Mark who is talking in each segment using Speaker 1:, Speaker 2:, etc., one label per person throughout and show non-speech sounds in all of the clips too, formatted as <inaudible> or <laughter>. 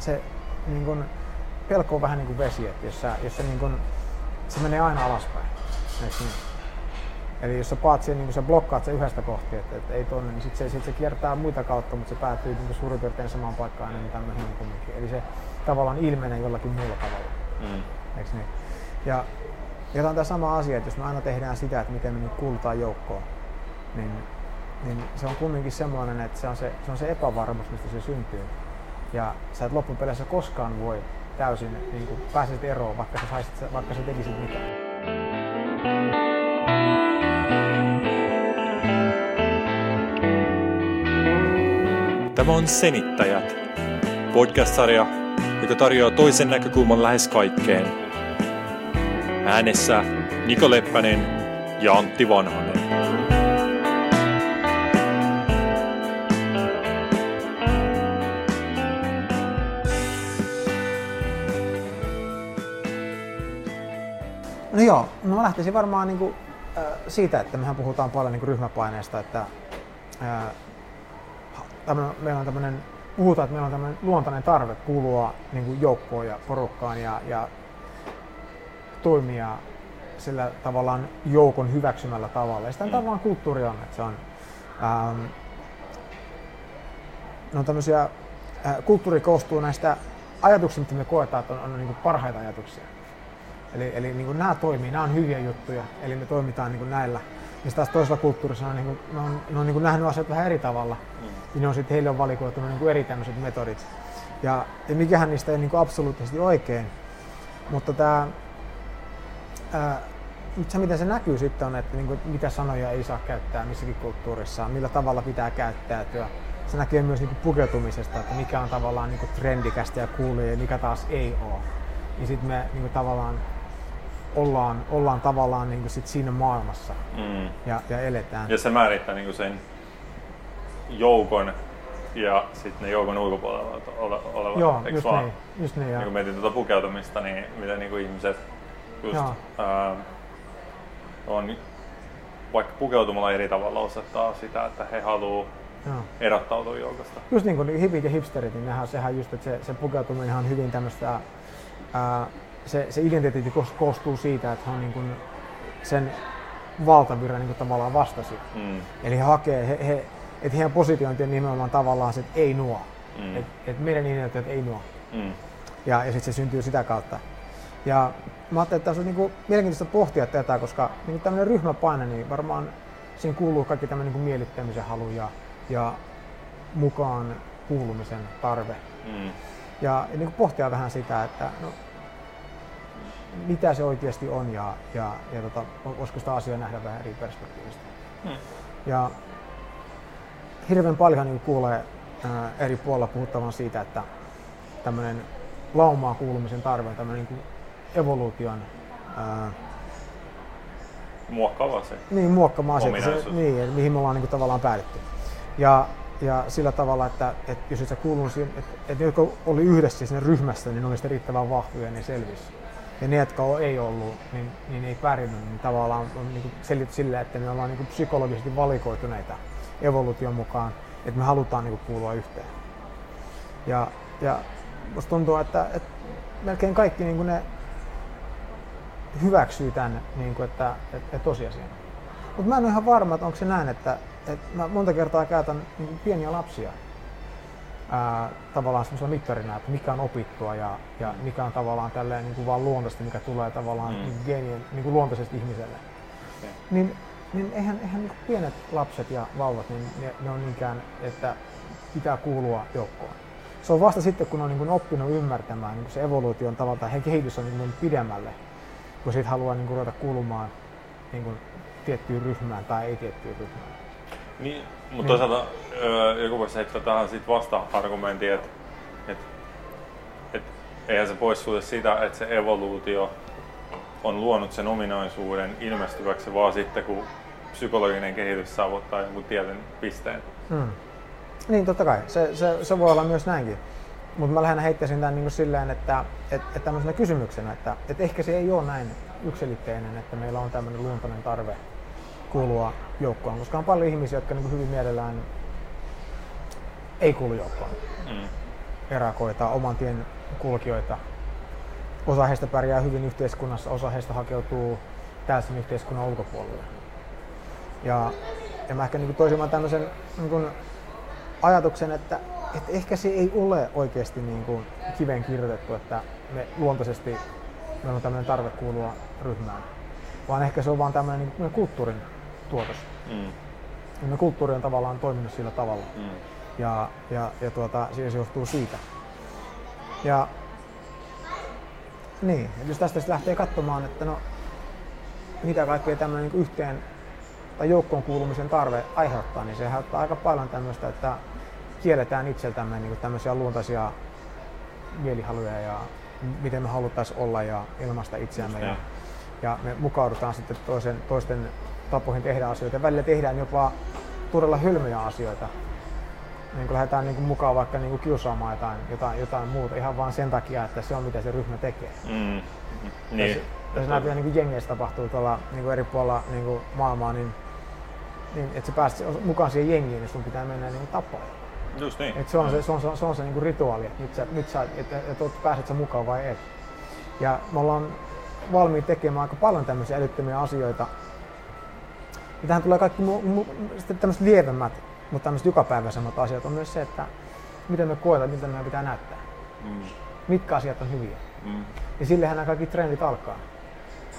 Speaker 1: se niin kun, pelko on vähän niin kuin vesi, että jos, sä, jos sä niin kun, se menee aina alaspäin. Eikö niin? Eli jos sä paat siihen, niin kun sä blokkaat sen yhdestä kohti, että, että ei tonne, niin sitten se, sit se kiertää muita kautta, mutta se päätyy niin suurin piirtein samaan paikkaan ennen tämmöinen kumminkin. Eli se tavallaan ilmenee jollakin muulla tavalla. Mm. Eikö niin? Ja, ja tämä on tämä sama asia, että jos me aina tehdään sitä, että miten me nyt kuulutaan joukkoon, niin, niin se on kumminkin semmoinen, että se on se, se on se epävarmuus, mistä se syntyy. Ja sä et loppupeleissä koskaan voi täysin niin kuin pääsisit eroon, vaikka sä, saisit, vaikka sä tekisit mitään.
Speaker 2: Tämä on Senittäjät, podcast-sarja, joka tarjoaa toisen näkökulman lähes kaikkeen. Äänessä Niko Leppänen ja Antti Vanhanen.
Speaker 1: No joo, no mä lähtisin varmaan niinku, äh, siitä, että mehän puhutaan paljon niinku ryhmäpaineesta, että äh, meillä on tämmöinen, puhutaan, että meillä on tämmöinen luontainen tarve kuulua niin kuin joukkoon ja porukkaan ja, ja toimia sillä tavallaan joukon hyväksymällä tavalla. Ja sitä mm. tavallaan kulttuuri on, että se on, ähm, no tämmöisiä, äh, kulttuuri koostuu näistä ajatuksista, mitä me koetaan, että on, on niin kuin parhaita ajatuksia. Eli, eli niin kuin nämä toimii, nämä on hyviä juttuja, eli me toimitaan niin kuin näillä. Ja taas toisella kulttuurissa on, niin kuin, ne on, ne on niin kuin nähnyt asiat vähän eri tavalla. Mm niin on sitten heille on valikoitu niin kuin eri tämmöiset metodit. Ja, ja mikähän niistä ei niin kuin absoluuttisesti oikein. Mutta tämä, ää, se miten se näkyy sitten on, että niin kuin, mitä sanoja ei saa käyttää missäkin kulttuurissa, millä tavalla pitää käyttäytyä. Se näkyy myös niin kuin pukeutumisesta, että mikä on tavallaan niin kuin trendikästä ja kuulee ja mikä taas ei ole. Niin sitten me niin kuin tavallaan ollaan, ollaan tavallaan niin kuin sit siinä maailmassa mm. ja, ja eletään.
Speaker 2: Ja se määrittää niin kuin sen joukon ja sitten ne joukon ulkopuolella olevat,
Speaker 1: Joo, just vaan? Niin, just niin,
Speaker 2: niin kun mietin tuota pukeutumista, niin miten niin kuin ihmiset just, ää, on vaikka pukeutumalla eri tavalla osoittaa sitä, että he haluaa erottautua joukosta.
Speaker 1: Just niin kuin hipit ja hipsterit, niin nehän, sehän just, että se, se pukeutuminen on hyvin tämmöistä, ää, se, se identiteetti koostuu siitä, että he on niin kuin sen valtavirran niin kuin tavallaan vastasi. Mm. Eli he hakee, he, he, että heidän positiointi on nimenomaan tavallaan se, että ei nuo. Mm. Että et meidän identiteetti ei nuo. Mm. Ja, ja sitten se syntyy sitä kautta. Ja mä ajattelin, että tässä on niinku mielenkiintoista pohtia tätä, koska niinku tämmöinen ryhmäpaine, niin varmaan siinä kuuluu kaikki tämmöinen niinku miellyttämisen halu ja, ja mukaan kuulumisen tarve. Mm. Ja, ja niinku pohtia vähän sitä, että no, mitä se oikeasti on ja, ja, ja tota, voisiko sitä asiaa nähdä vähän eri perspektiivistä. Mm. Ja hirveän paljon niin kuulee ää, eri puolilla puhuttavan siitä, että tämmöinen laumaa kuulumisen tarve tämmöinen niin evoluution ää,
Speaker 2: muokkaava se.
Speaker 1: Niin, muokkaava asia, se, niin, että mihin me ollaan niin kuin, tavallaan päädytty. Ja, ja sillä tavalla, että, että jos et sä kuulunut siihen, että, että ne, jotka oli yhdessä siinä ryhmässä, niin ne oli riittävän vahvoja ja ne selvisi. Ja ne, jotka ei ollut, niin, niin ei pärjännyt, niin tavallaan on niin selitty sillä, että me ollaan niin psykologisesti valikoituneita evoluution mukaan, että me halutaan niin kuin, kuulua yhteen. Ja, ja musta tuntuu, että, että melkein kaikki niin kuin ne hyväksyy tämän, niin kuin, että, että, että tosiasiana. Mutta mä en ole ihan varma, että onko se näin, että, että mä monta kertaa käytän niin pieniä lapsia ää, tavallaan semmoisella mittarina, että mikä on opittua ja, ja mikä on tavallaan tälleen niin kuin vaan luontaisesti, mikä tulee tavallaan mm. niin geenien, niin kuin luontaisesti ihmiselle. Okay. Niin niin eihän, eihän niin pienet lapset ja vauvat, niin ne, ne on niinkään, että pitää kuulua joukkoon. Se on vasta sitten, kun on niin oppinut ymmärtämään niin se evoluution tavalla, tai kehitys on niin pidemmälle, kun siitä haluaa niin ruveta kuulumaan niin kuin tiettyyn ryhmään tai ei tiettyyn ryhmään.
Speaker 2: Niin, mutta niin. toisaalta joku voisi heittää tähän sit vasta-argumentin, että et, et, eihän se poissulje sitä, että se evoluutio on luonut sen ominaisuuden ilmestyväksi vaan sitten, kun psykologinen kehitys saavuttaa jonkun tietyn pisteen. Hmm.
Speaker 1: Niin, totta kai. Se, se, se voi olla myös näinkin. Mutta mä lähinnä heittäisin tämän niin silleen, että, että, että tämmöisenä kysymyksenä, että, että ehkä se ei ole näin yksilitteinen, että meillä on tämmöinen luontainen tarve kuulua joukkoon, koska on paljon ihmisiä, jotka niin hyvin mielellään ei kuulu joukkoon. Mm. erakoita, oman tien kulkijoita. Osa heistä pärjää hyvin yhteiskunnassa, osa heistä hakeutuu täysin yhteiskunnan ulkopuolelle. Ja, ja mä ehkä niin toisin tämmöisen niin ajatuksen, että, että ehkä se ei ole oikeasti niin kuin kiveen kirjoitettu, että me luontaisesti meillä on tämmöinen tarve kuulua ryhmään, vaan ehkä se on vaan tämmöinen niin kulttuurin tuotos. Mm. Ja kulttuuri on tavallaan toiminut sillä tavalla. Mm. Ja, ja, ja tuota, se johtuu siitä. Ja niin, jos tästä lähtee katsomaan, että no, mitä kaikkea tämmöinen niin yhteen tai joukkoon kuulumisen tarve aiheuttaa, niin se aiheuttaa aika paljon tämmöistä, että kielletään itseltämme niin tämmöisiä luontaisia mielihaluja ja miten me haluttaisiin olla ja ilmaista itseämme. Ja, ja me mukaudutaan sitten toisen, toisten tapoihin tehdä asioita. Välillä tehdään jopa todella hylmyjä asioita. Niin kun lähdetään niin kuin mukaan vaikka niin kuin kiusaamaan jotain, jotain, jotain muuta ihan vain sen takia, että se on mitä se ryhmä tekee. Mm. Niin. Jos, jos näitä niin jengeissä tapahtuu tuolla niin eri puolilla niin maailmaa, niin, niin että sä pääset mukaan siihen jengiin, niin sun pitää mennä niin tapaa.
Speaker 2: Just niin.
Speaker 1: Et se on se, se, on, se, on, se, on se niinku rituaali, että nyt sä, nyt sä että, että pääset sä mukaan vai et. Ja me ollaan valmiit tekemään aika paljon tämmöisiä älyttömiä asioita. Ja tähän tulee kaikki mu, mu, sitten tämmöiset lievemmät, mutta tämmöiset jokapäiväisemmät asiat on myös se, että miten me koetaan, mitä meidän pitää näyttää. Mm. Mitkä asiat on hyviä. Mm. Ja sillehän nämä kaikki trendit alkaa.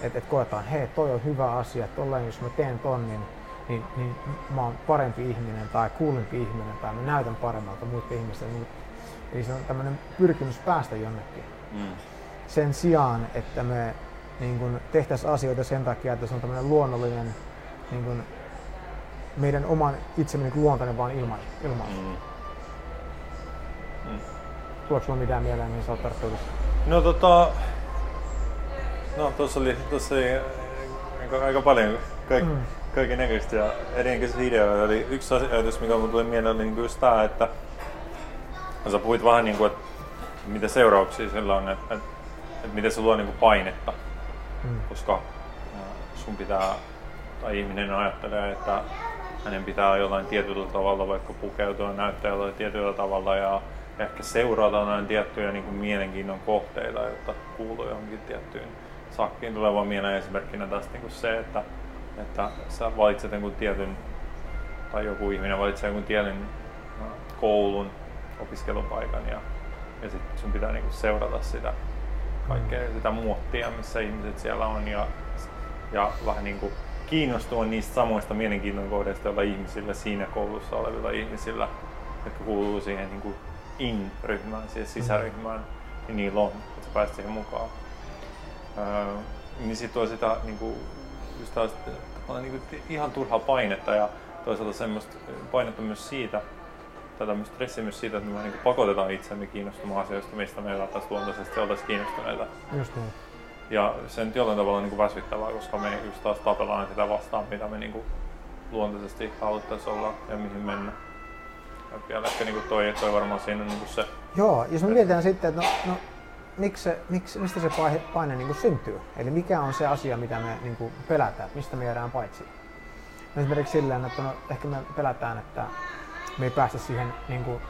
Speaker 1: Että et koetaan, hei, toi on hyvä asia, tolleen jos mä teen ton, niin niin, niin mä oon parempi ihminen tai kuulempi ihminen tai mä näytän paremmalta muiden ihmisten. Niin, eli se on tämmöinen pyrkimys päästä jonnekin. Mm. Sen sijaan, että me niin kun tehtäisiin asioita sen takia, että se on tämmöinen luonnollinen niin kun, meidän oman itsemme niin luontainen vaan ilma, ilmaisu. Mm. Mm. Tuleeko sulla mitään mieleen, mihin sä oot tarttunut?
Speaker 2: No tota, no tuossa oli, tuossa oli aika, aika paljon kaik, mm kaiken näköistä ja erinäköisiä ideoita. Eli yksi ajatus, mikä mulle tuli mieleen, oli niin just tämä, että sä puhuit vähän niin kuin, että mitä seurauksia sillä on, että, että, että miten se luo niin kuin painetta. Mm. Koska sun pitää, tai ihminen ajattelee, että hänen pitää jollain tietyllä tavalla vaikka pukeutua näyttää jollain tietyllä tavalla ja ehkä seurata jotain tiettyjä niin kuin mielenkiinnon kohteita, jotta kuuluu johonkin tiettyyn sakkiin. Tulee vaan mieleen esimerkkinä tästä niin kuin se, että että sä valitset jonkun tietyn, tai joku ihminen valitsee jonkun tietyn koulun, opiskelupaikan ja, ja sitten sun pitää niinku seurata sitä kaikkea sitä muottia, missä ihmiset siellä on ja, ja vähän niinku kiinnostua niistä samoista mielenkiinnon kohdista, joilla ihmisillä siinä koulussa olevilla ihmisillä, jotka kuuluu siihen niinku in-ryhmään, siihen mm. sisäryhmään, niin niillä on, että sä pääset siihen mukaan. Öö, niin sit tuo sitä niinku, just taas niin kuin ihan turhaa painetta ja toisaalta semmoista painetta myös siitä, tai tämmöistä stressiä myös siitä, että me niin pakotetaan itsemme kiinnostumaan asioista, mistä me ei välttämättä luontaisesti oltaisiin kiinnostuneita.
Speaker 1: Just niin.
Speaker 2: Ja se nyt jollain tavalla niin kuin väsyttävää, koska me just taas tapellaan sitä vastaan, mitä me niin kuin luontaisesti haluttaisiin olla ja mihin mennä. Ja vielä ehkä niin kuin toi, toi varmaan siinä niin kuin se.
Speaker 1: Joo, jos me mietitään sitten, että no, no miksi se, miksi, mistä se paine, paine niin kuin syntyy? Eli mikä on se asia, mitä me niin kuin pelätään, mistä me jäädään paitsi? No esimerkiksi silleen, että no, ehkä me pelätään, että me ei päästä siihen niin kuin,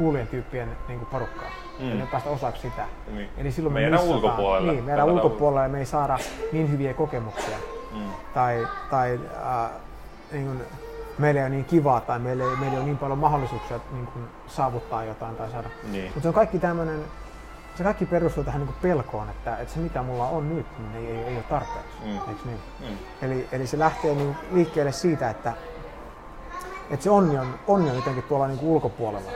Speaker 1: kuulien tyyppien niin kuin porukkaan. Mm. Eli me päästä osaksi sitä.
Speaker 2: Niin. Eli silloin me meidän ulkopuolella.
Speaker 1: Niin, meidän ulkopuolella ja me ei saada niin hyviä kokemuksia. Mm. Tai, tai äh, niin kuin, meillä ei ole niin kivaa tai meillä ei, meillä ei ole niin paljon mahdollisuuksia niin kuin, saavuttaa jotain tai saada. Niin. Mutta se on kaikki tämmöinen se kaikki perustuu tähän niin pelkoon, että, että se mitä mulla on nyt, niin ei, ei, ei ole tarpeeksi. Mm. Eikö niin? Mm. Eli, eli se lähtee niin liikkeelle siitä, että, että se onni on, onni on jotenkin tuolla niin ulkopuolella.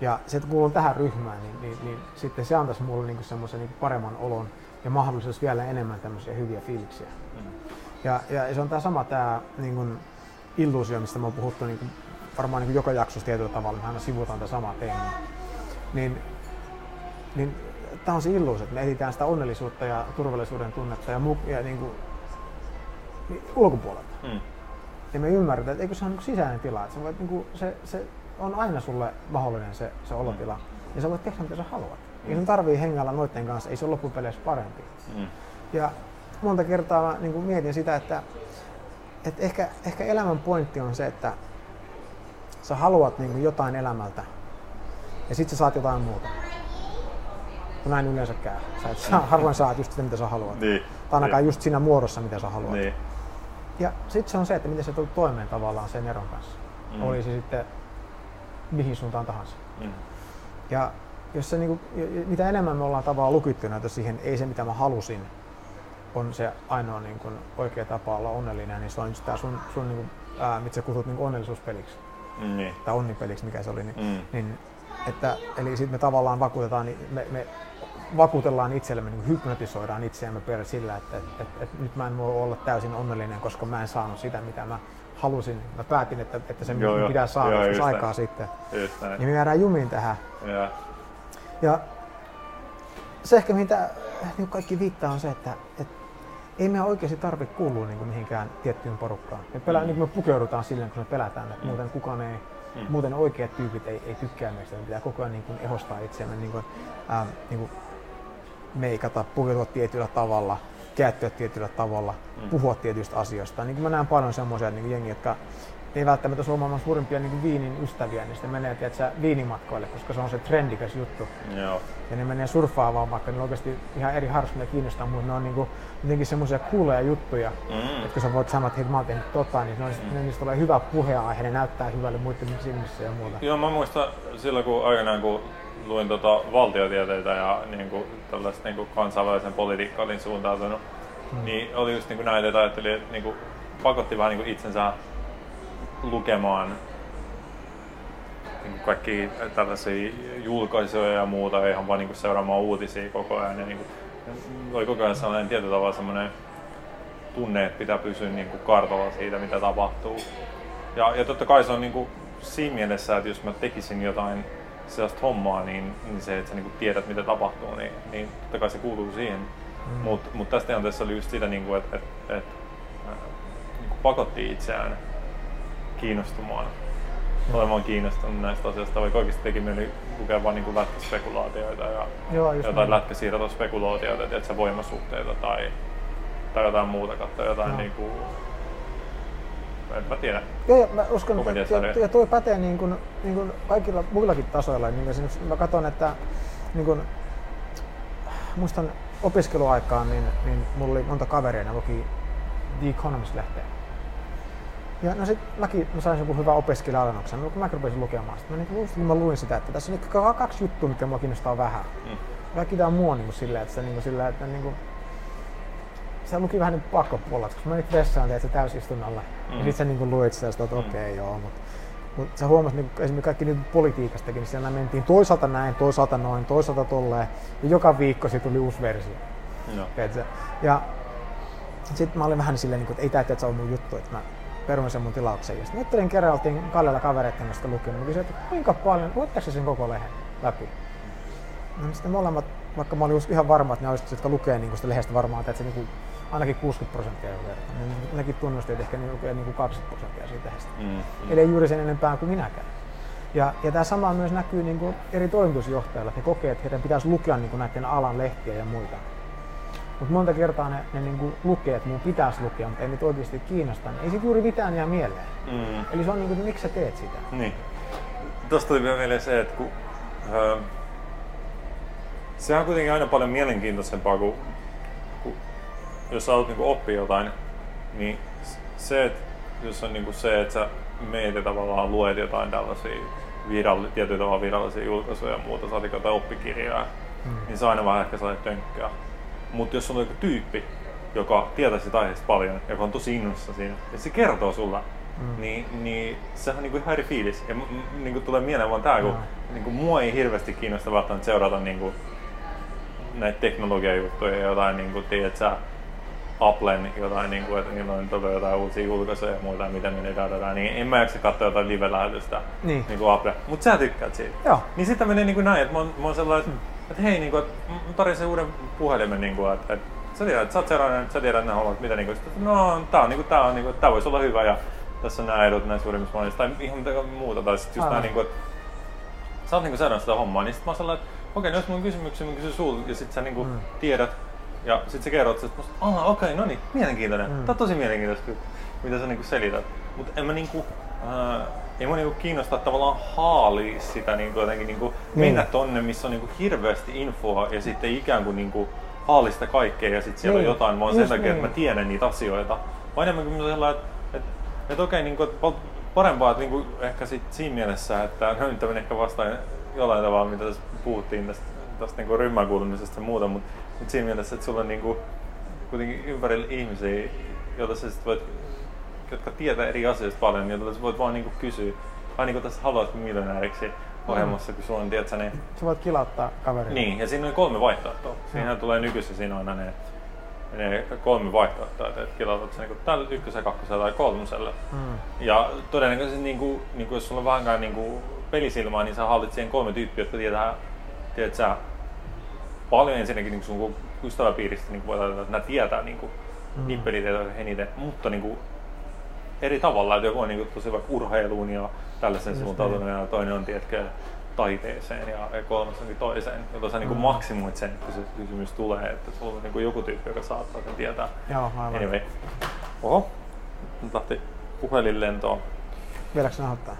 Speaker 1: Ja se, että kuulun tähän ryhmään, niin, niin, niin sitten se antaisi mulle niin semmoisen niin paremman olon ja mahdollisuus vielä enemmän tämmöisiä hyviä fiiliksiä. Mm. Ja, ja se on tämä sama tämä niin kuin illuusio, mistä me on puhuttu niin kuin, varmaan niin kuin joka jaksossa tietyllä tavalla, me aina sivutaan tätä samaa teemaa. Niin niin tämä on se illuus, että me etsitään sitä onnellisuutta ja turvallisuuden tunnetta ja, mu- ja niin kuin, niin ulkopuolelta. Mm. Ja me ymmärretään, että eikö se ole niin sisäinen tila, että sä voit, niin kuin, se, se on aina sulle mahdollinen se, se olotila. Mm. Ja sä voit tehdä mitä sä haluat. Mm. Ei sun tarvii hengällä noiden kanssa, ei se ole loppupeleissä parempi. Mm. Ja monta kertaa mä niin mietin sitä, että, että ehkä, ehkä elämän pointti on se, että sä haluat niin jotain elämältä ja sit sä saat jotain muuta. Kun näin yleensä käy. Sä et saa, harvoin saat just sitä, mitä sä haluat.
Speaker 2: Niin.
Speaker 1: Tai ainakaan just siinä muodossa, mitä sä haluat.
Speaker 2: Niin.
Speaker 1: Ja sitten se on se, että miten sä tulet toimeen tavallaan sen eron kanssa.
Speaker 2: Mm.
Speaker 1: Mm. Oli se sitten mihin suuntaan tahansa.
Speaker 2: Mm.
Speaker 1: Ja jos se, niinku, mitä enemmän me ollaan tavallaan lukittuneita siihen, ei se mitä mä halusin, on se ainoa niinku, oikea tapa olla onnellinen, niin se on tää sun, sun niinku, ää, mitä sä kutsut niinku onnellisuuspeliksi
Speaker 2: Niin.
Speaker 1: tai onnipeliksi, mikä se oli. Niin,
Speaker 2: Mm.
Speaker 1: niin, että, eli sitten me tavallaan vakuutetaan, niin me, me vakuutellaan itsellemme, niin hypnotisoidaan itseämme per sillä, että, että, että, että nyt mä en voi olla täysin onnellinen, koska mä en saanut sitä, mitä mä halusin. Mä päätin, että, että se
Speaker 2: Joo, joo.
Speaker 1: pitää saada
Speaker 2: Joo,
Speaker 1: joskus aikaa
Speaker 2: näin.
Speaker 1: sitten.
Speaker 2: Just näin.
Speaker 1: Niin me jäädään jumiin tähän.
Speaker 2: Ja.
Speaker 1: Ja se ehkä mitä niin kaikki viittaa on se, että, että ei meidän oikeasti tarvitse kuulua niin kuin mihinkään tiettyyn porukkaan. Me, pelä,
Speaker 2: Mm.
Speaker 1: niin me pukeudutaan silleen, kun me pelätään, että muuten kukaan ei,
Speaker 2: Mm.
Speaker 1: muuten oikeat tyypit ei, ei tykkää meistä. Me pitää koko ajan niin kuin ehostaa itseämme, niin kuin, ähm, niin kuin meikata, pukeutua tietyllä tavalla, käyttöä tietyllä tavalla,
Speaker 2: Mm.
Speaker 1: puhua tietyistä asioista. Niin kuin mä näen paljon semmoisia niin jengiä, jotka ei välttämättä ole maailman suurimpia niin kuin viinin ystäviä, niin sitten menee tiedätkö, viinimatkoille, koska se on se trendikäs juttu
Speaker 2: Joo.
Speaker 1: ja ne menee surffaamaan vaikka ne oikeasti ihan eri harrastumia kiinnostaa, mutta ne on niinku, jotenkin semmoisia kuuleja juttuja,
Speaker 2: Mm.
Speaker 1: että kun sä voit sanoa, että hei mä oon tehnyt tota, niin ne on, mm. niistä tulee hyvä puheenaihe, ne näyttää hyvälle muiden silmissä ja muuta.
Speaker 2: Joo, mä muistan silloin, kun aikanaan kun luin tota valtiotieteitä ja niin kuin, tällaista niin kuin kansainvälisen politiikkaa olin suuntautunut, mm. niin oli just niin kuin näitä, että ajattelin, että niin kuin, pakotti vähän niin kuin itsensä lukemaan niin kuin kaikki tällaisia julkaisuja ja muuta, ja ihan vaan niin kuin seuraamaan uutisia koko ajan. Ja niin kuin, oli koko ajan sellainen tietyllä tavalla sellainen tunne, että pitää pysyä niin kuin kartalla siitä, mitä tapahtuu. Ja, ja totta kai se on niin kuin siinä mielessä, että jos mä tekisin jotain sellaista hommaa, niin, niin se, että sä niin tiedät, mitä tapahtuu, niin, niin totta kai se kuuluu siihen. Mm. Mutta mut tässä tilanteessa oli just sitä, niin kuin, että, että, että äh, niin kuin pakotti itseään kiinnostumaan, olemaan kiinnostunut näistä asioista, vaikka oikeasti teki mieli lukea vain niin lätkäspekulaatioita ja
Speaker 1: Joo,
Speaker 2: jotain
Speaker 1: näin.
Speaker 2: lätkäsiirtospekulaatioita, että voimasuhteita tai, tai jotain muuta, katsoa jotain
Speaker 1: Joo.
Speaker 2: niin kuin, en mä tiedä.
Speaker 1: Joo, mä uskon, että
Speaker 2: Komediasarja.
Speaker 1: ja, toi pätee niin kuin, niin kuin kaikilla muillakin tasoilla. Niin kuin esimerkiksi mä katson, että niin kuin, muistan opiskeluaikaan, niin, niin mulla oli monta kaveria, ne luki The Economist-lehteä. Ja no sit mäkin mä sain joku hyvä opiskelija-alennuksen, no, kun mä rupesin lukemaan sitä. Mä, niin, just, mä luin sitä, että tässä on ka- kaksi juttua, mitkä mua kiinnostaa vähän.
Speaker 2: Mm.
Speaker 1: Kaikki tää muu on niin silleen, että niin kuin, sillä, että niin kuin, se luki vähän niin pakkopuolella, koska mä menit vessaan teet se täysistunnolla. Mm.
Speaker 2: Mm.
Speaker 1: Ja sit sä niin luit sitä, että okei okay, joo, mutta mut sä huomasit niin esimerkiksi kaikki niin politiikastakin, niin siellä mentiin toisaalta näin, toisaalta noin, toisaalta tolleen. Ja joka viikko siitä tuli uusi versio. Tiedätkö? Ja sitten mä olin vähän silleen, niin kuin, että ei tää että on mun juttu, että mä peruin sen mun tilauksen. Ja sitten juttelin kerran, oltiin Kallella kavereiden kanssa lukenut. Mä kysyin, että kuinka paljon, luitteko sä sen koko lehen läpi? No niin sitten molemmat, vaikka mä olin ihan varma, että ne olisivat, jotka lukee niin sitä lehdestä varmaan, että se niin kuin, ainakin 60 prosenttia jo. Niin nekin tunnusti, että ehkä ne lukee niin kuin 20 prosenttia siitä lehdestä.
Speaker 2: Mm. Mm.
Speaker 1: Eli ei juuri sen enempää kuin minäkään. Ja, ja tämä sama myös näkyy niin kuin eri toimitusjohtajilla, että he kokee, että heidän pitäisi lukea niin kuin näiden alan lehtiä ja muita. Mutta monta kertaa ne, ne niin kuin lukee, että mun pitäisi lukea, mutta ei niitä oikeasti kiinnosta, niin ei sit juuri mitään jää mieleen.
Speaker 2: Mm.
Speaker 1: Eli se on niin kuin, että miksi sä teet sitä?
Speaker 2: Niin. Tuosta tuli vielä mieleen se, että kun, öö, sehän on kuitenkin aina paljon mielenkiintoisempaa, kuin, jos sä haluat niinku oppia jotain, niin se, että jos on niinku se, että sä meet ja tavallaan luet jotain tällaisia viralli, tietyllä tavalla virallisia julkaisuja ja muuta, saatik jotain oppikirjaa,
Speaker 1: Mm.
Speaker 2: niin se aina vähän ehkä sellainen tönkkää. Mutta jos on joku tyyppi, joka tietää siitä aiheesta paljon, joka on tosi innossa siinä, ja se kertoo sulla,
Speaker 1: Mm.
Speaker 2: mm. niin, niin sehän on niinku ihan eri fiilis. Ja niinku tulee mieleen vaan tää, kun
Speaker 1: Joo.
Speaker 2: niinku mua ei hirveästi kiinnosta välttämättä seurata niinku näitä teknologiajuttuja ja jotain, niinku, tiedät sä, Applen jotain, niinku, että niillä on tota jotain uusia julkaisuja ja muuta, miten ne dadadaa, niin en mä jaksa katsoa jotain live-lähetystä
Speaker 1: Niin.
Speaker 2: niinku Apple. Mut sä tykkäät siitä.
Speaker 1: Joo.
Speaker 2: Niin sitten menee niinku näin, että mä oon, mä oon sellainen, että, että hei, niinku, että mä tarvitsen uuden puhelimen, niinku, että, että sä tiedät, että sä oot seurainen, sä tiedät nämä hommat, mitä niinku, sit, että no tää on, niinku, tää on, niinku, tää voisi olla hyvä ja tässä on nämä edut näissä suurimmissa monissa tai ihan mitä muuta. Tai sitten just
Speaker 1: Aivan.
Speaker 2: nää, niinku, että sä oot niinku seurannut sitä hommaa, niin sit mä oon sellainen, että okei, okay, no jos mun kysymyksiä, mä kysyn sulta ja sit sä niinku
Speaker 1: Mm.
Speaker 2: tiedät ja sit sä kerrot, että aha, okei, okay, no niin, mielenkiintoinen.
Speaker 1: Mm.
Speaker 2: Tää on tosi mielenkiintoista, mitä sä niinku selität. Mut en mä niinku, äh, ei mua niinku kiinnostaa tavallaan haalia sitä niinku jotenkin niinku
Speaker 1: Niin.
Speaker 2: mennä tonne, missä on niinku hirveästi infoa ja sitten ikään kuin niinku haalista kaikkea ja sitten siellä
Speaker 1: Niin,
Speaker 2: on jotain vaan sen takia, että mä
Speaker 1: niin.
Speaker 2: tiedän niitä asioita. Vaan enemmän kuin sellainen, että, että, että okei, niinku, että pal- parempaa, että niinku ehkä sit siinä mielessä, että no nyt ehkä vastaan jollain tavalla, mitä tässä puhuttiin tästä, tästä niinku ryhmän kuulumisesta ja muuta, mutta, mutta siinä mielessä, että sulla on niinku kuitenkin ympärillä ihmisiä, joita sä sit voit, jotka tietää eri asioista paljon, joita sä voit vaan niinku kysyä, ai niinku tässä haluatko miljonääriksi ohjelmassa, kun sulla on, tiedätkö, ne
Speaker 1: Sä voit kilauttaa kaveria.
Speaker 2: niin, ja siinä on kolme vaihtoehtoa. Siinähän tulee nykyisin siinä on aina ne, ne kolme vaihtoehtoa, että kilautat sen niin tällä ykkösellä, kakkosella tai kolmosella.
Speaker 1: Mm.
Speaker 2: Ja todennäköisesti niin kuin, niin kuin jos sulla on vähänkään niin kuin pelisilmaa, niin sä hallit siihen kolme tyyppiä, jotka tietää, tiedät sä, paljon ensinnäkin niin sun ystäväpiiristä niin voi ajatella, että nämä tietää niin kuin, mm. niitä pelitietoja eniten, mutta niin kuin, eri tavalla, että joku on niin kuin, tosi vaikka urheiluun ja tällaisen
Speaker 1: Just
Speaker 2: suuntautunut ja toinen on tiedätkö, taiteeseen ja, kolmas onkin toiseen, jota sä niin kuin,
Speaker 1: Mm.
Speaker 2: maksimoit sen, kun se kysymys tulee, että sulla on niin kuin, joku tyyppi, joka saattaa sen tietää.
Speaker 1: Joo, aivan.
Speaker 2: Anyway. Oho, nyt lähti puhelin lentoon.
Speaker 1: Vieläkö se nauhoittaa?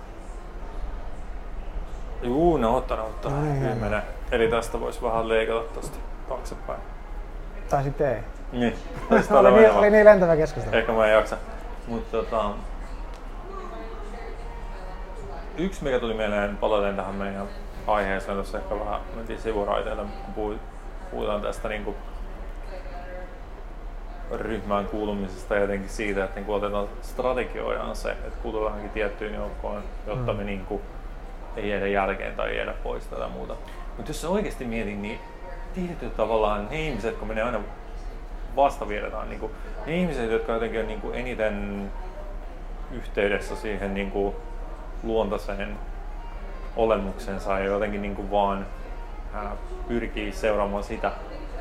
Speaker 2: Juu, ne ottaa, ne ottaa.
Speaker 1: No niin.
Speaker 2: Eli tästä voisi vähän leikata tosta taaksepäin.
Speaker 1: Tai sitten ei.
Speaker 2: Niin. <laughs>
Speaker 1: No, oli, niin, oli niin lentävä keskustelu.
Speaker 2: Ehkä mä en jaksa. Mutta tota, yksi mikä tuli mieleen palaten tähän meidän aiheeseen, tuossa ehkä vähän mentiin sivuraiteille, kun puhu- puhutaan tästä niinku ryhmään kuulumisesta ja jotenkin siitä, että niinku otetaan strategioidaan se, että kuulutaankin tiettyyn joukkoon, jotta
Speaker 1: Mm.
Speaker 2: me niinku ei jäädä jälkeen tai jäädä pois tai muuta. Mutta jos sä oikeasti mietit, niin tietyllä tavallaan ne ihmiset, kun menee aina vastavirtaan, niin ne ihmiset, jotka jotenkin on niin kuin eniten yhteydessä siihen niin kuin luontaiseen olemuksensa ja jotenkin niin kuin vaan ää, pyrkii seuraamaan sitä,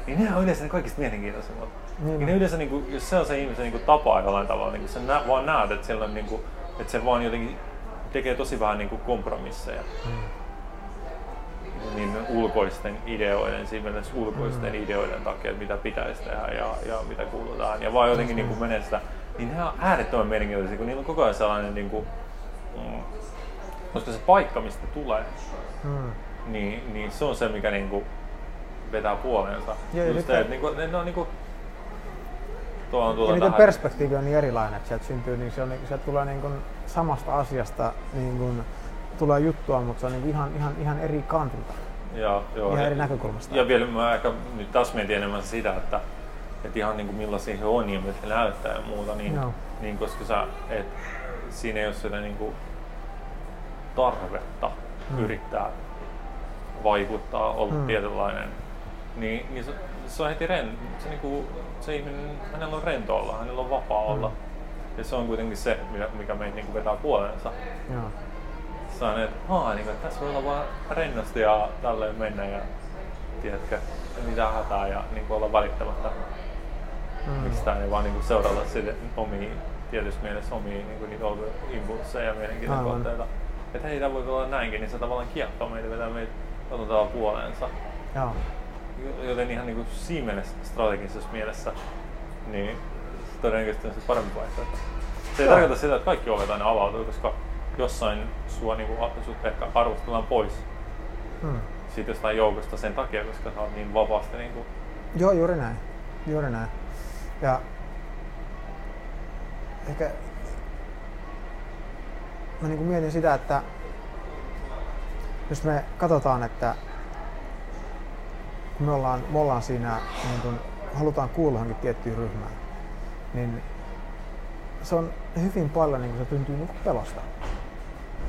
Speaker 2: niin ne on yleensä ne kaikista mielenkiintoisimmat.
Speaker 1: Niin
Speaker 2: Ja ne
Speaker 1: on.
Speaker 2: yleensä, niin kuin, jos se on se ihmisen niin kuin tapa jollain tavalla, niin sä nä, vaan näet, että, siellä on, niin kuin, että se vaan jotenkin tekee tosi vähän niin kuin kompromisseja
Speaker 1: Mm.
Speaker 2: niin ulkoisten ideoiden, siinä mielessä ulkoisten mm. ideoiden takia, että mitä pitäisi tehdä ja, ja mitä kuulutaan. Ja vaan jotenkin niin kuin menee sitä, niin ne on äärettömän mielenkiintoisia, kun niillä on koko ajan sellainen, niin kuin, mm, koska se paikka, mistä tulee,
Speaker 1: Mm.
Speaker 2: niin, niin se on se, mikä niin kuin vetää puoleensa.
Speaker 1: Ja
Speaker 2: Just se, että niin kuin, ne, ne on niin kuin, tuo on tuolla
Speaker 1: Ja
Speaker 2: tähän-
Speaker 1: perspektiivi on niin erilainen, että sieltä syntyy, niin se on, niin- sieltä tulee niin kuin samasta asiasta niin kuin, tulee juttua, mutta se on niin kuin ihan, ihan, ihan eri kantilta,
Speaker 2: Ja, joo,
Speaker 1: ihan
Speaker 2: ja-
Speaker 1: eri näkökulmasta.
Speaker 2: Ja vielä mä ehkä nyt taas mietin enemmän sitä, että, että ihan niin kuin millaisia he on ja miltä he näyttää ja muuta, niin,
Speaker 1: Joo.
Speaker 2: niin koska sä, et, siinä ei ole sitä niin kuin tarvetta
Speaker 1: Mm.
Speaker 2: mm. yrittää vaikuttaa, olla
Speaker 1: Mm.
Speaker 2: mm. tietynlainen, niin, niin se, se on heti ren, se, niin kuin, se ihminen, hänellä on rento olla, hänellä on vapaa
Speaker 1: Mm.
Speaker 2: olla. Ja se on kuitenkin se, mikä, mikä meitä niin kuin vetää puoleensa.
Speaker 1: Joo.
Speaker 2: Se on, että, haa, niin että tässä voi olla vaan rennosti ja tälleen mennä ja tiedätkö, ei mitään hätää ja niin kuin olla välittämättä
Speaker 1: Mm.
Speaker 2: mistään ja vaan niin kuin seurata sitten omia, tietysti mielessä omia niin kuin niitä impulsseja ja mielenkiintoisia
Speaker 1: Aivan.
Speaker 2: kohteita. Että hei, tämä voi olla näinkin, niin se tavallaan kiehtoo meitä, vetää meitä otetaan puoleensa.
Speaker 1: Joo.
Speaker 2: Joten ihan niin kuin siinä mielessä, strategisessa mielessä, niin se todennäköisesti on se parempi vaihtoehto. Se ei tarkoita sitä, että kaikki ovet aina avautuu, koska jossain sua, niin kuin, sut ehkä arvostellaan pois
Speaker 1: Mm.
Speaker 2: siitä jostain joukosta sen takia, koska sä oot niin vapaasti niin kuin,
Speaker 1: Joo, juuri näin. Juuri näin. Ja ehkä mä niin mietin sitä, että jos me katsotaan, että kun me ollaan, me ollaan siinä, niin kun halutaan kuulua johonkin tiettyyn ryhmään, niin se on hyvin paljon, niin se tuntuu niin pelosta.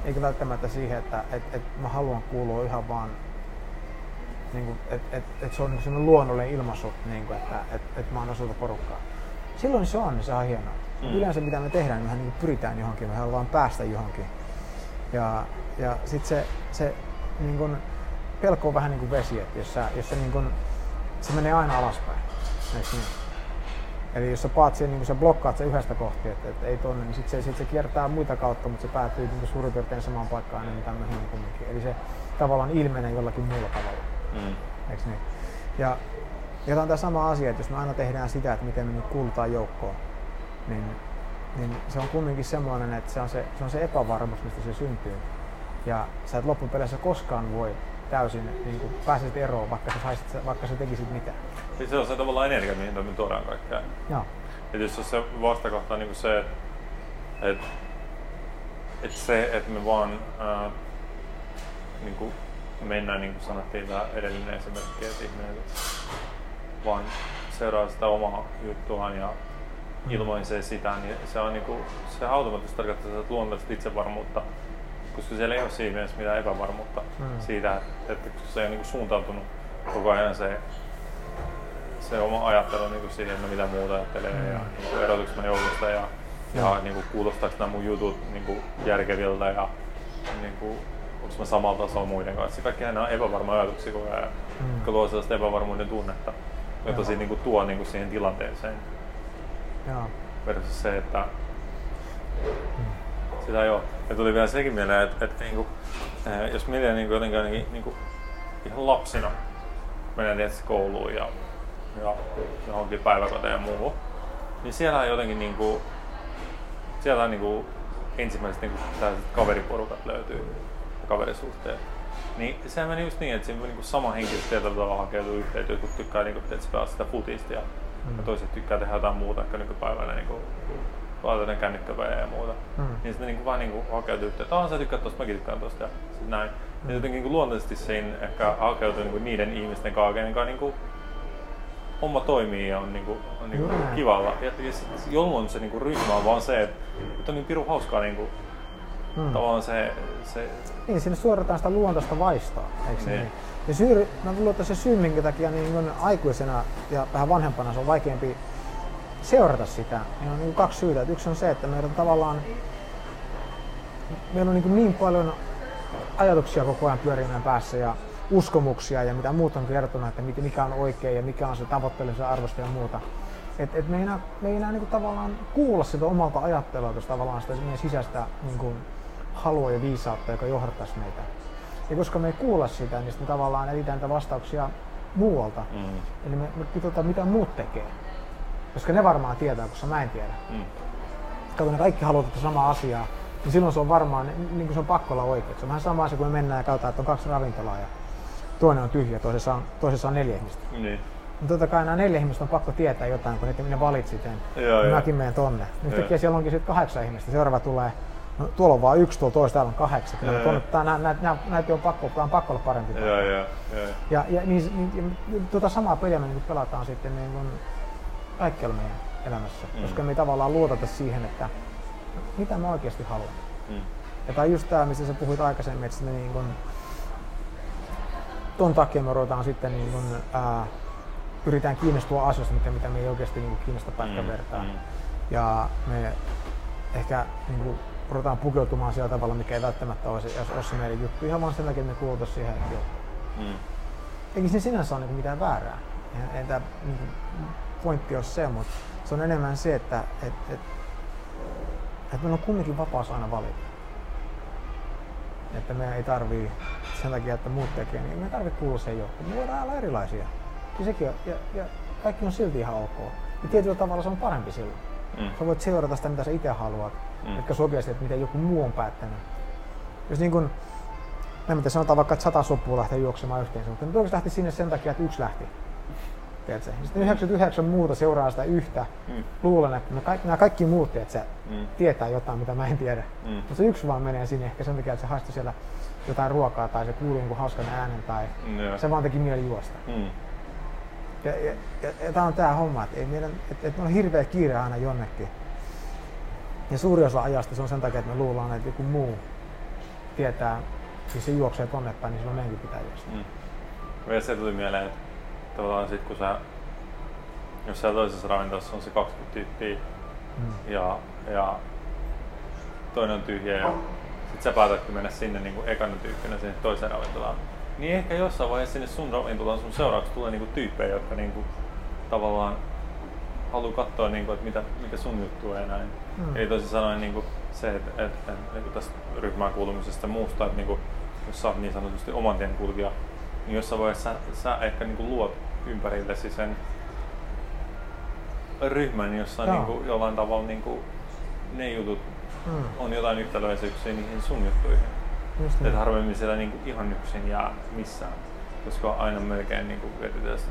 Speaker 1: Eikä välttämättä siihen, että et, et mä haluan kuulua ihan vaan niin kuin, et, et, se on niin sellainen luonnollinen ilmaisu, niin kuin, että et, et mä oon osa tuota porukkaa. Silloin se on, niin se on hienoa. Mm. Yleensä mitä me tehdään, niin mehän niin pyritään johonkin, me halutaan päästä johonkin. Ja, ja sitten se, se niin kuin, pelko on vähän niin kuin vesi, että jos, sä, jos sä, niin kuin, se menee aina alaspäin. Niin? Eli jos sä paat siihen, niin kun sä blokkaat sen yhdestä kohti, että, että ei tonne, niin sitten se, sit se kiertää muita kautta, mutta se päätyy niin suurin piirtein samaan paikkaan ennen mitä hiin kumminkin. Eli se tavallaan ilmenee jollakin muulla tavalla.
Speaker 2: mm,
Speaker 1: Eiks niin? Ja, ja tämä on tämä sama asia, että jos me aina tehdään sitä, että miten me nyt kuulutaan joukkoon, niin niin se on kumminkin semmoinen, että se on se, se on se epävarmuus, mistä se syntyy. Ja sä et loppupeleissä koskaan voi täysin niin kuin pääsit eroon, vaikka sä, saisit, vaikka sä tekisit mitä.
Speaker 2: Siis se on se tavallaan energia, mihin me tuodaan kaikkea.
Speaker 1: Joo.
Speaker 2: Jos on se vastakohta on niin kuin se, että et, et se, että me vaan ää, niin kuin mennään, niin kuin sanottiin tämä edellinen esimerkki, että ihminen vaan seuraa sitä omaa juttuaan ja mm. ilmaisee sitä, niin se on niinku, se automaattisesti tarkoittaa sitä luontaista itsevarmuutta, koska siellä ei ole siinä mielessä mitään epävarmuutta mm. siitä, että, että se on niinku suuntautunut koko ajan se, se oma ajattelu niinku siihen, että mitä muuta ajattelee mm. ja niinku erotuks mä joukosta ja, ja, ja niinku, kuulostaako nämä mun jutut niinku järkeviltä ja niinku, onko mä samalla tasolla muiden kanssa. Kaikki nämä on epävarma ajatuksia koko ajan, mm. jotka luo sellaista epävarmuuden tunnetta jota siinä niin kuin tuo niin kuin siihen tilanteeseen.
Speaker 1: Joo.
Speaker 2: Versus se, että mm. Sitä joo. Ja tuli vielä sekin mieleen, että, että niin kuin, eh, jos mietitään niin kuin jotenkin niin, niin kuin, ihan lapsina mennään tietysti kouluun ja, ja johonkin päiväkoteen ja muuhun, niin siellä on jotenkin niin kuin, siellä on niin kuin, ensimmäiset niin kuin, kaveriporukat löytyy kaverisuhteet niin se meni just niin, että siinä niinku sama henkilöstö tietyllä tavalla hakeutuu yhteen, jotkut tykkää niinku, pelaa sitä futista ja, mm. ja toiset tykkää tehdä jotain muuta, ehkä nykypäivänä niinku, laittaa ne kännykkäpelejä ja muuta. Mm. Niin sitten niinku vaan niinku hakeutuu yhteen, että sä tykkäät tosta, mäkin tykkään tosta ja sit näin. Mm. Ja jotenkin niinku luontaisesti siinä ehkä hakeutuu niinku niiden ihmisten kanssa, kenen kanssa niinku homma toimii ja on, niinku, on niinku kivalla. Ja, ja sit, jolloin se niinku ryhmä on vaan se, että, että on niin piru hauskaa niinku, mm. tavallaan se, se...
Speaker 1: Niin, sinne suorataan sitä luontaista vaistoa, eikö niin? niin? Ja syy, mä luulen, että se syy, minkä takia niin aikuisena ja vähän vanhempana se on vaikeampi seurata sitä, niin on niin kaksi syytä. Yksi on se, että meillä on tavallaan meillä on niin, niin paljon ajatuksia koko ajan pyörii päässä ja uskomuksia ja mitä muut on kertonut, että mikä on oikein ja mikä on se tavoitteellisen arvosta ja muuta. Et, et me ei enää, me ei enää niin tavallaan kuulla sitä omalta ajattelua, tavallaan sitä meidän sisäistä niin kuin halua ja viisautta, joka johdattaisi meitä. Ja koska me ei kuulla sitä, niin sitten tavallaan etsitään niitä vastauksia muualta. Mm. Eli me, me katsotaan, mitä muut tekee. Koska ne varmaan tietää, koska mä en tiedä. Mm. Kato, ne kaikki haluaa tätä samaa asiaa, niin silloin se on varmaan, niin kuin se on pakko olla oikein. Se on vähän sama asia, kun me mennään ja katsotaan, että on kaksi ravintolaa ja toinen on tyhjä, toisessa on, toisessa on neljä ihmistä. Niin. Mutta totta kai nämä neljä ihmistä on pakko tietää jotain, kun ne, ne valitsit sen. Joo, niin mäkin menen tonne. Yhtäkkiä siellä onkin sitten kahdeksan ihmistä. Seuraava tulee no, tuolla on vain yksi, tuolla toista, täällä on kahdeksan. Kyllä, tuonne, tää, nä, nä, nä, näitä on pakko, on pakko olla parempi.
Speaker 2: Joo, joo, joo.
Speaker 1: Ja, ja niin, niin, tuota samaa peliä me niin pelataan sitten niin kuin kaikkialla meidän elämässä, mm. koska me ei tavallaan luotata siihen, että mitä mä oikeasti haluan. Mm. Ja tai just tämä, mistä sä puhuit aikaisemmin, että niin kuin, ton takia me ruvetaan sitten niin kuin, ää, pyritään kiinnostua asioista, mitä, mitä me ei oikeasti niin kuin kiinnosta pätkän mm. vertaa. Mm. Ja me ehkä niin kuin, ruvetaan pukeutumaan sillä tavalla, mikä ei välttämättä olisi, jos, olisi se meidän juttu. Ihan vaan sen takia, että me kuulutaan siihen juttuun. Mm. Eikä siinä sinänsä ole niin mitään väärää. Ei tämä niin pointti ole se, mutta se on enemmän se, että et, et, et meillä on kumminkin vapaus aina valita. Että me ei tarvii sen takia, että muut tekee, niin me ei tarvitse kuulua siihen joukkoon. Me voidaan olla erilaisia. Ja, sekin on, ja, ja kaikki on silti ihan ok. Ja tietyllä tavalla se on parempi silloin. Mm. Sä voit seurata sitä, mitä sä itse haluat, mm. etkä sokeasti, että mitä joku muu on päättänyt. Jos niin kun, en tiedä, sanotaan vaikka, että sata sopua lähtee juoksemaan yhteen, mutta nyt lähti sinne sen takia, että yksi lähti. Tiedätkö? Sitten 99 muuta seuraa sitä yhtä. Mm. Luulen, että nämä kaikki, nämä kaikki muut tiedätkö, mm. tietää jotain, mitä mä en tiedä. Mm. Mutta se yksi vaan menee sinne ehkä sen takia, että se haistoi siellä jotain ruokaa tai se kuuluu jonkun hauskan äänen tai mm. se vaan teki mieli juosta. Mm. Ja, ja, ja, ja tämä on tämä homma, että, ei meidän, että, että on hirveä kiire aina jonnekin. Ja suuri osa ajasta se on sen takia, että me luullaan, että joku muu tietää, siis se juoksee tonne päin, niin silloin meidänkin pitää juosta. Mm.
Speaker 2: Vielä se tuli mieleen, että tavallaan sit kun sä, jos siellä toisessa ravintolassa on se 20 tyyppiä mm. ja, ja toinen on tyhjä ja sit sä päätätkin mennä sinne niin kuin ekana tyyppinä sinne toiseen ravintolaan, niin ehkä jossain vaiheessa sinne sun ravintolaan sun seuraavaksi tulee niinku tyyppejä, jotka niinku tavallaan haluaa katsoa, niinku, että mitä, mikä sun juttu on ja näin. Mm. Eli toisin sanoen niinku, se, että et, et, et, niinku tästä ryhmään kuulumisesta muusta, että niinku, jos sä oot niin sanotusti oman tien kulkija, niin jossain vaiheessa sä, sä ehkä niinku luot ympärillesi sen ryhmän, jossa no. niinku, jollain tavalla niinku, ne jutut mm. on jotain yhtälöisyyksiä niihin sun juttuihin.
Speaker 1: Just
Speaker 2: Että
Speaker 1: niin.
Speaker 2: harvemmin siellä niinku ihan yksin jää missään. Koska aina melkein niinku erityisesti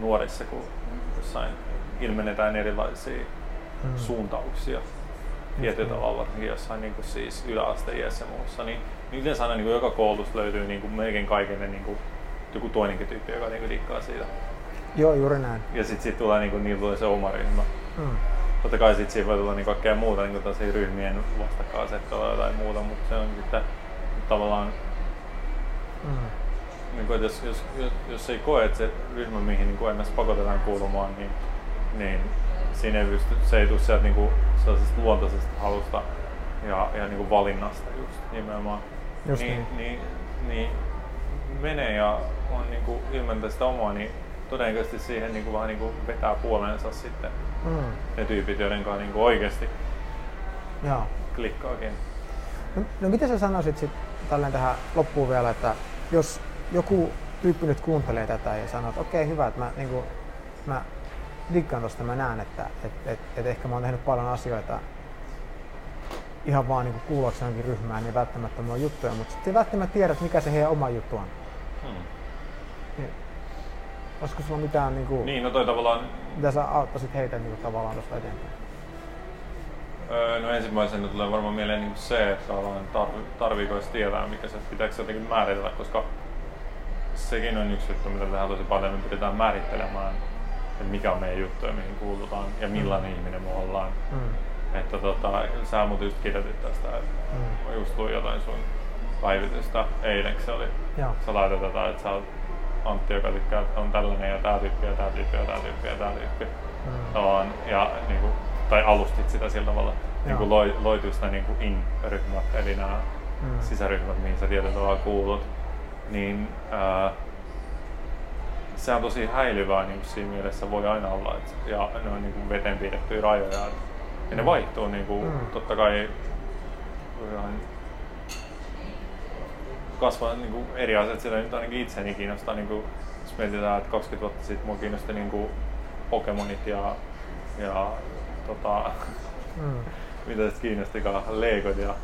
Speaker 2: nuorissa, kun jossain ilmenetään erilaisia
Speaker 1: Mm.
Speaker 2: suuntauksia tietyllä
Speaker 1: niin.
Speaker 2: tavalla, varsinkin jossain niin kuin siis yläasteiässä ja muussa, niin, niin yleensä aina niin kuin joka koulutus löytyy niin kuin melkein kaikille niin kuin joku toinenkin tyyppi, joka niin kuin dikkaa siitä.
Speaker 1: Joo, juuri näin.
Speaker 2: Ja sitten sit tulee, niin kuin, niillä tulee se oma ryhmä.
Speaker 1: Mm.
Speaker 2: Totta kai sitten siinä voi tulla niin kaikkea muuta, niin kuin ryhmien vastakkainasettelua tai muuta, mutta se on sitten tavallaan,
Speaker 1: Mm.
Speaker 2: niin kuin, että jos, jos, jos, jos, ei koe, että se ryhmä, mihin niin kuin ennäs pakotetaan kuulumaan, niin, niin siinä ei pysty, se ei tule sieltä niin kuin, sellaisesta luontaisesta halusta ja, ja niin kuin valinnasta just nimenomaan.
Speaker 1: Just
Speaker 2: niin,
Speaker 1: niin.
Speaker 2: niin, niin, menee ja on niin kuin ilmentää sitä omaa, niin todennäköisesti siihen niin kuin vähän niin kuin vetää puoleensa sitten
Speaker 1: Mm.
Speaker 2: ne tyypit, joiden kanssa niin kuin oikeasti
Speaker 1: Joo.
Speaker 2: klikkaakin.
Speaker 1: No, no mitä sä sanoisit sit tälleen tähän loppuun vielä, että jos joku tyyppi nyt kuuntelee tätä ja sanoo, että okei hyvä, että mä, niin kuin, mä diggaan tosta, mä näen, että et, et, et ehkä mä oon tehnyt paljon asioita ihan vaan niin kuuluakseni johonkin ryhmään, niin välttämättä mulla on juttuja, mutta sitten ei välttämättä tiedä, että mikä se heidän oma juttu on.
Speaker 2: Hmm.
Speaker 1: Niin, olisiko sulla mitään, niin kuin,
Speaker 2: Niin, no toi tavallaan,
Speaker 1: mitä sä auttaisit heitä niin kuin, tavallaan tuosta eteenpäin?
Speaker 2: öö, no ensimmäisenä tulee varmaan mieleen niin se, että tavallaan tarvi, tarviiko edes tietää, mikä se pitääkö se jotenkin määritellä, koska sekin on yksi juttu, mitä tehdään tosi paljon, me pyritään määrittelemään, että mikä on meidän juttu ja mihin kuulutaan ja millainen ihminen me ollaan.
Speaker 1: Mm.
Speaker 2: Että tota, sä mut just kirjoitit tästä, että
Speaker 1: Mm.
Speaker 2: mä just luin jotain sun päivitystä eilen, se oli.
Speaker 1: Joo.
Speaker 2: Sä laitat jotain, että sä oot Antti, joka tykkää, että on tällainen ja tää tyyppi ja tää tyyppi ja tää tyyppi ja tää tyyppi.
Speaker 1: Mm.
Speaker 2: Tavallaan, ja niin kuin, tai alustit sitä sillä tavalla, niin kuin loi, loit just nämä niin kuin in-ryhmät, eli nämä
Speaker 1: Mm.
Speaker 2: sisäryhmät, mihin sä tietyllä tavalla kuulut, niin ää, se on tosi häilyvää niin kuin siinä mielessä voi aina olla, et, ja ne on niin kuin veteen piirrettyjä rajoja, et, ja ne vaihtuu niin kuin,
Speaker 1: Mm.
Speaker 2: totta kai ihan kasvaa niin kuin eri asiat, sillä nyt ainakin itseni kiinnostaa, niin kuin, jos mietitään, että 20 vuotta sitten mua kiinnosti niin kuin Pokemonit ja, ja tota,
Speaker 1: Mm.
Speaker 2: mitä sitten kiinnostikaan, leikot ja,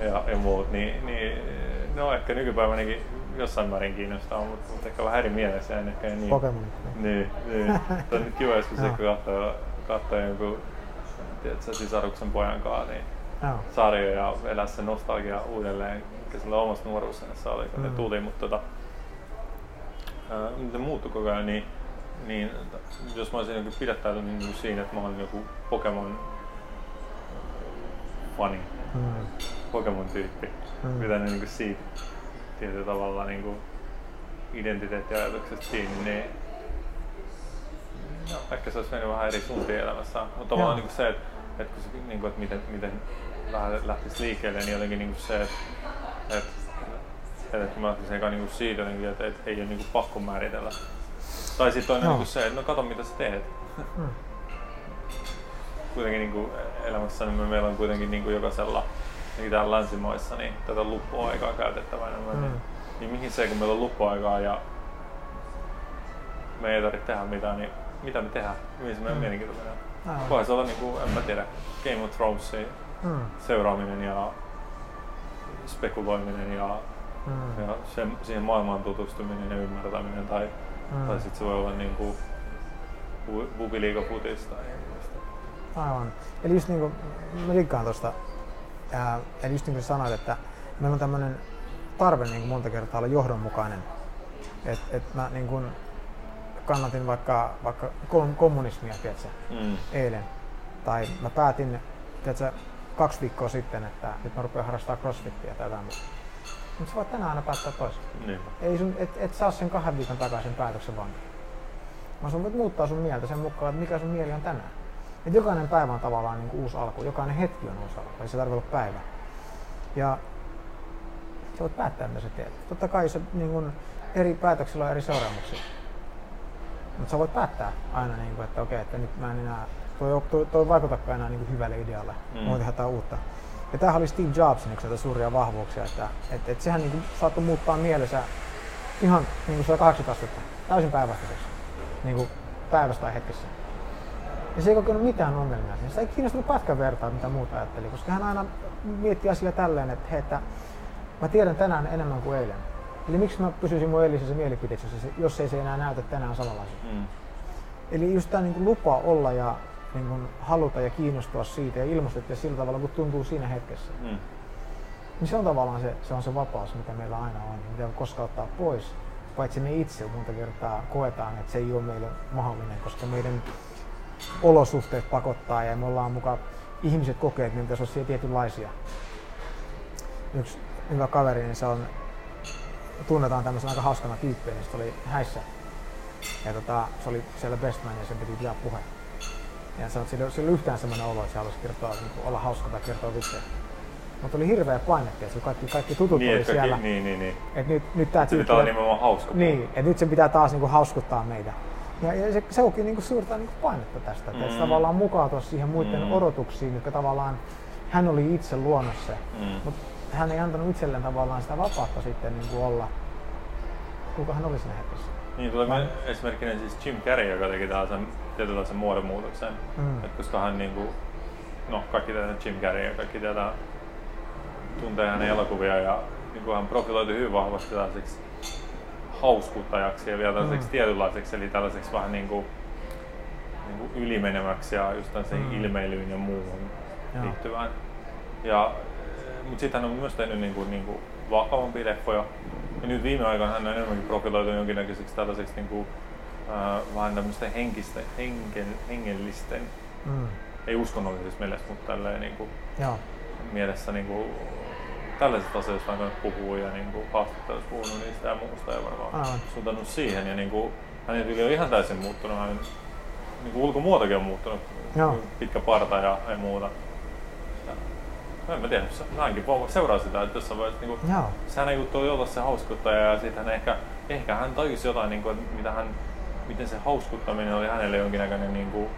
Speaker 2: ja, ja muut, niin, niin no ehkä nykypäivänäkin jossain määrin kiinnostaa, mutta, mutta ehkä vähän eri mielessä ja en ehkä niin.
Speaker 1: Pokemonit.
Speaker 2: Niin, niin. <laughs> Tämä on nyt kiva joskus
Speaker 1: Joo.
Speaker 2: ehkä katsoa, katsoa jonkun tiedätkö, sisaruksen pojan kanssa, niin
Speaker 1: Joo.
Speaker 2: sarjoja ja elää se nostalgia uudelleen, mikä sillä omassa nuoruudessa oli, kun
Speaker 1: Mm.
Speaker 2: ne tuli, mutta tota, ää, miten muuttui koko ajan, niin, niin jos mä olisin joku pidättäytynyt niin siinä, että mä olen joku Pokemon fani,
Speaker 1: Mm.
Speaker 2: Pokemon-tyyppi,
Speaker 1: Mm.
Speaker 2: pitänyt niin siitä tietyllä tavalla niin kuin identiteettiajatuksesta kiinni, niin no, ehkä se olisi mennyt vähän eri suuntiin elämässä. Mutta tavallaan niin se, että, että, kun se, niin kuin, että miten, miten lähtisi liikkeelle, niin jotenkin niin kuin se, että, että kun mä lähtisin eka niin kuin siitä, jotenkin, että, että ei ole niin kuin pakko määritellä. Tai sitten toinen
Speaker 1: Joo.
Speaker 2: niin kuin se, että no kato mitä sä teet.
Speaker 1: Mm.
Speaker 2: kuitenkin niin kuin elämässä niin me, meillä on kuitenkin niin kuin jokaisella niin täällä länsimaissa niin tätä luppuaikaa käytettävänä. Mm. Niin, niin mihin se, kun meillä on luppuaikaa ja me ei tarvitse tehdä mitään, niin mitä me tehdään? Mihin se meidän
Speaker 1: Mm.
Speaker 2: mielenkiinto menee?
Speaker 1: Aivan.
Speaker 2: Voisi olla, niin kuin, en mä tiedä, Game of Thronesin
Speaker 1: Mm.
Speaker 2: seuraaminen ja spekuloiminen ja,
Speaker 1: Mm.
Speaker 2: ja sen, siihen maailmaan tutustuminen ja ymmärtäminen tai,
Speaker 1: Mm.
Speaker 2: tai sitten se voi olla niin kuin bubiliikafutista tai.
Speaker 1: Aivan. Eli just niin kuin, mä diggaan tosta, ää, eli just niin kuin sanoit, että meillä on tämmöinen tarve niin kuin monta kertaa olla johdonmukainen. Et, et mä niin kuin kannatin vaikka, vaikka kom- kommunismia, tiedätkö,
Speaker 2: Mm.
Speaker 1: eilen. Tai mä päätin, tiedätkö, kaksi viikkoa sitten, että nyt mä rupean harrastaa crossfittiä tai jotain muuta. Mutta sä voit tänään aina päättää toisin.
Speaker 2: Niin.
Speaker 1: Ei sun, et, et saa sen kahden viikon takaisin päätöksen vaan. Vaan sun voit muuttaa sun mieltä sen mukaan, että mikä sun mieli on tänään. Et jokainen päivä on tavallaan niin kuin uusi alku, jokainen hetki on uusi alku, ei se tarvitse olla päivä. Ja sä voit päättää, mitä sä teet. Totta kai se, niin kuin, eri päätöksillä on eri seuraamuksia. Mutta sä voit päättää aina, niin kuin, että okei, että nyt mä en enää, toi, toi, toi vaikutakaan enää niin kuin hyvälle idealle,
Speaker 2: Mm.
Speaker 1: voin tehdä jotain uutta. Ja tämähän oli Steve Jobsin yksi näitä suuria vahvuuksia, että et, et sehän niin kuin, saattoi muuttaa mielensä ihan niin kuin 180 astetta, täysin päinvastaiseksi, niin kuin päivästä tai hetkessä. Ja se ei kokenut mitään ongelmia. Sitä ei kiinnostunut pätkän vertaa, mitä muuta ajatteli, koska hän aina mietti asiaa tälleen, että, hei, että mä tiedän tänään enemmän kuin eilen. Eli miksi mä pysyisin mun eilisessä mielipiteessä, jos ei se enää näytä tänään samanlaista. Mm. Eli just tämä niin lupa olla ja niin kuin haluta ja kiinnostua siitä ja ilmoittaa sillä tavalla, kun tuntuu siinä hetkessä. Mm. Niin se on tavallaan se, se, on se vapaus, mitä meillä aina on, mitä ei koskaan ottaa pois. Paitsi me itse monta kertaa koetaan, että se ei ole meille mahdollinen, koska meidän olosuhteet pakottaa ja me ollaan mukaan, ihmiset kokee, että ne pitäisi olla tietynlaisia. Yksi hyvä kaveri, niin se on, tunnetaan tämmöisen aika hauskana tyyppiä, niin se oli häissä. Ja tota, se oli siellä best man ja sen piti pitää puhe. Ja sanoi, että sillä, sillä oli yhtään semmoinen olo, että se halusi kertoa, niin olla hauska tai kertoa vitsejä. Mutta oli hirveä paine, että kaikki, kaikki tutut
Speaker 2: niin,
Speaker 1: oli kaikki, siellä.
Speaker 2: Niin, niin, niin.
Speaker 1: Et nyt, nyt tää
Speaker 2: se pitää olla nimenomaan hauska.
Speaker 1: Niin, että nyt sen pitää taas niinku hauskuttaa meitä. Ja, ja se, se onkin niinku suurta niinku painetta tästä, että mm. se tavallaan mukautua siihen muiden mm. odotuksiin, jotka tavallaan hän oli itse luonut se. Mm. Mutta hän ei antanut itselleen tavallaan sitä vapautta sitten niinku olla, kuka hän oli siinä hetkessä.
Speaker 2: Niin, tulee esimerkkinä siis Jim Carrey, joka teki tällaisen tietynlaisen muodonmuutoksen. Mm. Et koska hän niinku, no kaikki tietää Jim Carrey ja kaikki tietää, tuntee hänen elokuvia ja niin kuin hän profiloitui hyvin vahvasti tällaiseksi hauskuttajaksi ja vielä tällaiseksi mm. tietynlaiseksi, eli tällaiseksi vähän niin kuin, niin kuin ylimeneväksi ja just tällaiseen mm. ilmeilyyn ja muuhun Joo. liittyvään. Ja, mutta sitten hän on myös tehnyt niin kuin, niin kuin vakavampia leffoja. Ja nyt viime aikoina hän on enemmänkin profiloitu jonkinnäköiseksi tällaiseksi niin kuin, äh, vähän tämmöisten henkisten, henken, hengellisten, mm. ei uskonnollisessa mielessä, mutta tälleen niin kuin, Joo. mielessä niin kuin, tällaisista asioista on puhuu ja niin kuin, haastattelussa puhunut niistä ja muusta ja varmaan Aivan. suuntannut siihen. Ja niin kuin, hänen tyyli on ihan täysin muuttunut, hänen niin kuin ulkomuotokin on muuttunut, Joo. pitkä parta ja, ja muuta. No en mä tiedä, hänkin seuraa sitä, että jossain vaiheessa niin kuin, sehän ei tuli olla se hauskuttaja ja sitten hän ehkä, ehkä hän tajusi jotain, niin kuin, mitä hän, miten se hauskuttaminen oli hänelle jonkinnäköinen niin kuin,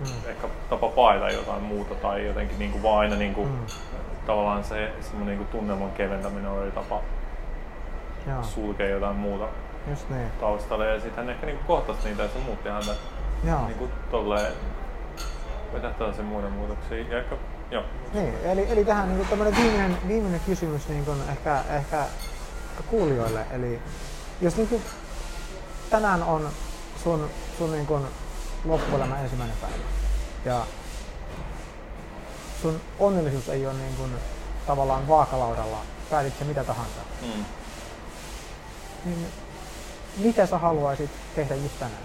Speaker 2: mm. ehkä tapa paeta jotain muuta tai jotenkin niin kuin vaan aina niin kuin, mm. tavallaan se semmoinen niin tunnelman keventäminen oli tapa Joo. sulkea jotain muuta
Speaker 1: Just niin.
Speaker 2: taustalle ja sitten hän ehkä niin kuin kohtasi niitä ja se muutti häntä Joo. niin kuin tolleen vetää tällaisen muodon muutoksia ja ehkä Joo.
Speaker 1: Niin, eli, eli tähän niin tämmöinen viimeinen, viimeinen kysymys niin kuin ehkä, ehkä kuulijoille. Eli jos niin kuin tänään on sun, sun niin kuin loppuelämä ensimmäinen päivä. Ja sun onnellisuus ei ole niin kuin tavallaan vaakalaudalla, päätit se mitä tahansa. Mm. Niin mitä sä haluaisit tehdä just tänään?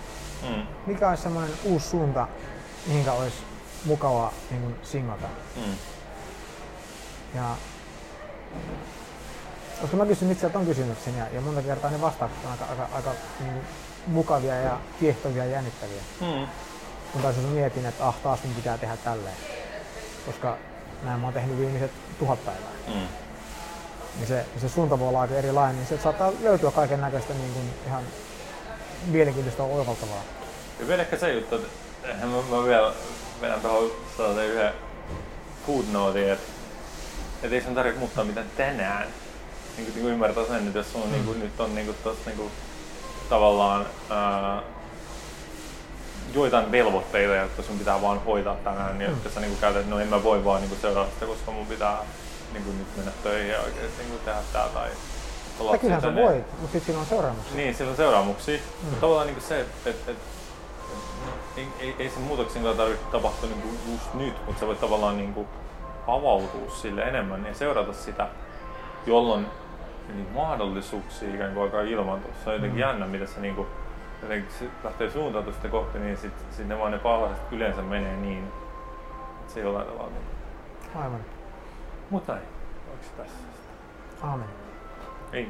Speaker 1: Mm. Mikä olisi semmoinen uusi suunta, mihinkä olisi mukava niin kuin singata? Mm. Ja koska mä kysyn itse ton kysymyksen ja, ja monta kertaa ne vastaukset on aika, aika, aika niin mukavia ja kiehtovia ja jännittäviä. Mm. Kun taas jos mietin, että ah, taas mun pitää tehdä tälleen. Koska näin mä oon tehnyt viimeiset tuhat päivää. Mm. Niin se, se suunta voi olla aika erilainen, niin se saattaa löytyä kaiken näköistä niin kuin ihan mielenkiintoista oivaltavaa.
Speaker 2: Ja vielä ehkä se juttu, että mä, mä vielä vedän tuohon yhden footnotein, että, että ei sun tarvitse muuttaa mitään tänään. Niin kuin, niin ymmärtää sen, että jos sun mm. niin kuin, nyt on niin kuin, tossa, niin kuin, tavallaan ää, joitain velvoitteita, jotka sun pitää vaan hoitaa tänään, niin mm. että sä niin käytät, että no en mä voi vaan niin seurata sitä, koska mun pitää niin kuin, nyt mennä töihin ja oikeasti niin tehdä tää tai
Speaker 1: olla kyllähän sä voit, mutta sitten siinä on seuraamuksia.
Speaker 2: Niin, sillä on seuraamuksia. Mm. Tavallaan niin se, että et, et, ei, ei, ei sen muutoksen tarvitse tapahtua niin kuin just nyt, mutta sä voit tavallaan niin kuin avautua sille enemmän ja seurata sitä, jolloin niin mahdollisuuksia ikään kuin alkaa ilmaantua. Se on jotenkin mm. jännä, mitä se niin kuin, jotenkin se lähtee suuntautua sitä kohti, niin sitten sit ne vaan ne palaset yleensä menee niin, että se jollain tavalla. Niin.
Speaker 1: Aivan.
Speaker 2: Mutta näin. Onko tässä?
Speaker 1: Aamen.
Speaker 2: Ei